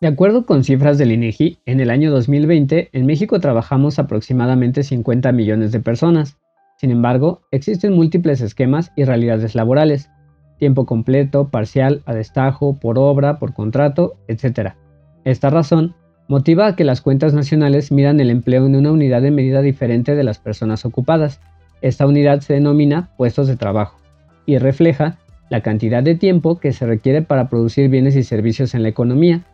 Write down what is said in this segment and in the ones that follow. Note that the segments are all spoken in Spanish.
De acuerdo con cifras del INEGI, en el año 2020 en México trabajamos aproximadamente 50 millones de personas. Sin embargo, existen múltiples esquemas y realidades laborales, tiempo completo, parcial, a destajo, por obra, por contrato, etc. Esta razón motiva a que las cuentas nacionales midan el empleo en una unidad de medida diferente de las personas ocupadas. Esta unidad se denomina puestos de trabajo y refleja la cantidad de tiempo que se requiere para producir bienes y servicios en la economía,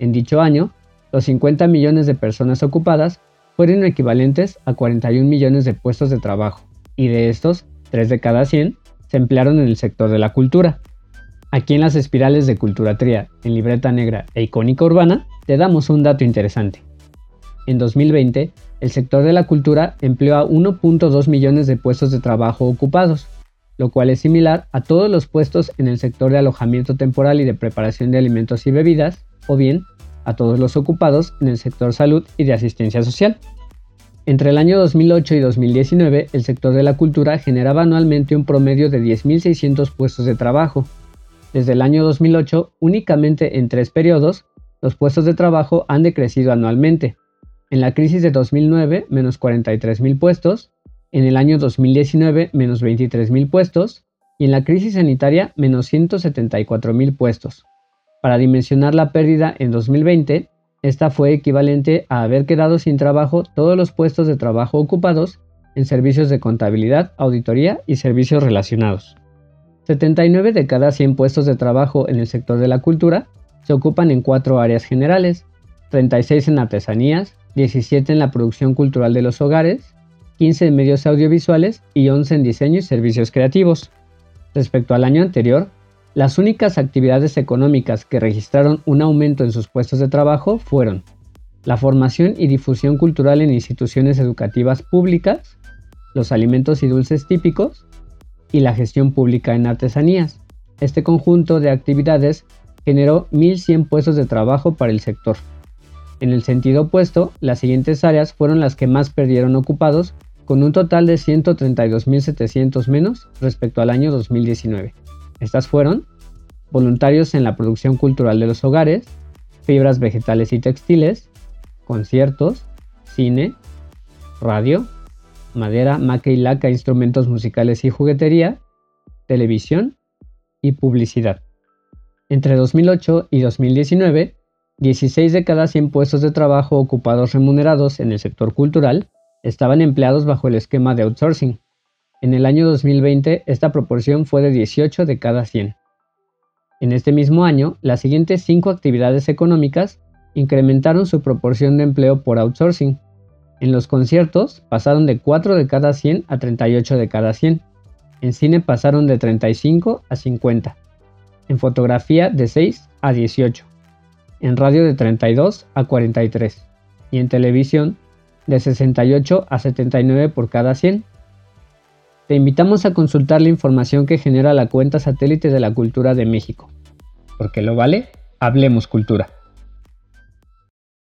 en dicho año, los 50 millones de personas ocupadas fueron equivalentes a 41 millones de puestos de trabajo, y de estos, 3 de cada 100 se emplearon en el sector de la cultura. Aquí en las espirales de Cultura Tría, en Libreta Negra e Icónica Urbana, te damos un dato interesante. En 2020, el sector de la cultura empleó a 1.2 millones de puestos de trabajo ocupados, lo cual es similar a todos los puestos en el sector de alojamiento temporal y de preparación de alimentos y bebidas, o bien a todos los ocupados en el sector salud y de asistencia social. Entre el año 2008 y 2019, el sector de la cultura generaba anualmente un promedio de 10.600 puestos de trabajo. Desde el año 2008, únicamente en tres periodos, los puestos de trabajo han decrecido anualmente. En la crisis de 2009, menos 43.000 puestos, en el año 2019, menos 23.000 puestos, y en la crisis sanitaria, menos 174.000 puestos. Para dimensionar la pérdida en 2020, esta fue equivalente a haber quedado sin trabajo todos los puestos de trabajo ocupados en servicios de contabilidad, auditoría y servicios relacionados. 79 de cada 100 puestos de trabajo en el sector de la cultura se ocupan en cuatro áreas generales, 36 en artesanías, 17 en la producción cultural de los hogares, 15 en medios audiovisuales y 11 en diseño y servicios creativos. Respecto al año anterior, las únicas actividades económicas que registraron un aumento en sus puestos de trabajo fueron la formación y difusión cultural en instituciones educativas públicas, los alimentos y dulces típicos y la gestión pública en artesanías. Este conjunto de actividades generó 1.100 puestos de trabajo para el sector. En el sentido opuesto, las siguientes áreas fueron las que más perdieron ocupados, con un total de 132.700 menos respecto al año 2019. Estas fueron voluntarios en la producción cultural de los hogares, fibras vegetales y textiles, conciertos, cine, radio, madera, maca y laca, instrumentos musicales y juguetería, televisión y publicidad. Entre 2008 y 2019, 16 de cada 100 puestos de trabajo ocupados remunerados en el sector cultural estaban empleados bajo el esquema de outsourcing, en el año 2020 esta proporción fue de 18 de cada 100. En este mismo año, las siguientes cinco actividades económicas incrementaron su proporción de empleo por outsourcing. En los conciertos pasaron de 4 de cada 100 a 38 de cada 100. En cine pasaron de 35 a 50. En fotografía de 6 a 18. En radio de 32 a 43. Y en televisión de 68 a 79 por cada 100. Te invitamos a consultar la información que genera la cuenta satélite de la cultura de México. Porque lo vale, hablemos cultura.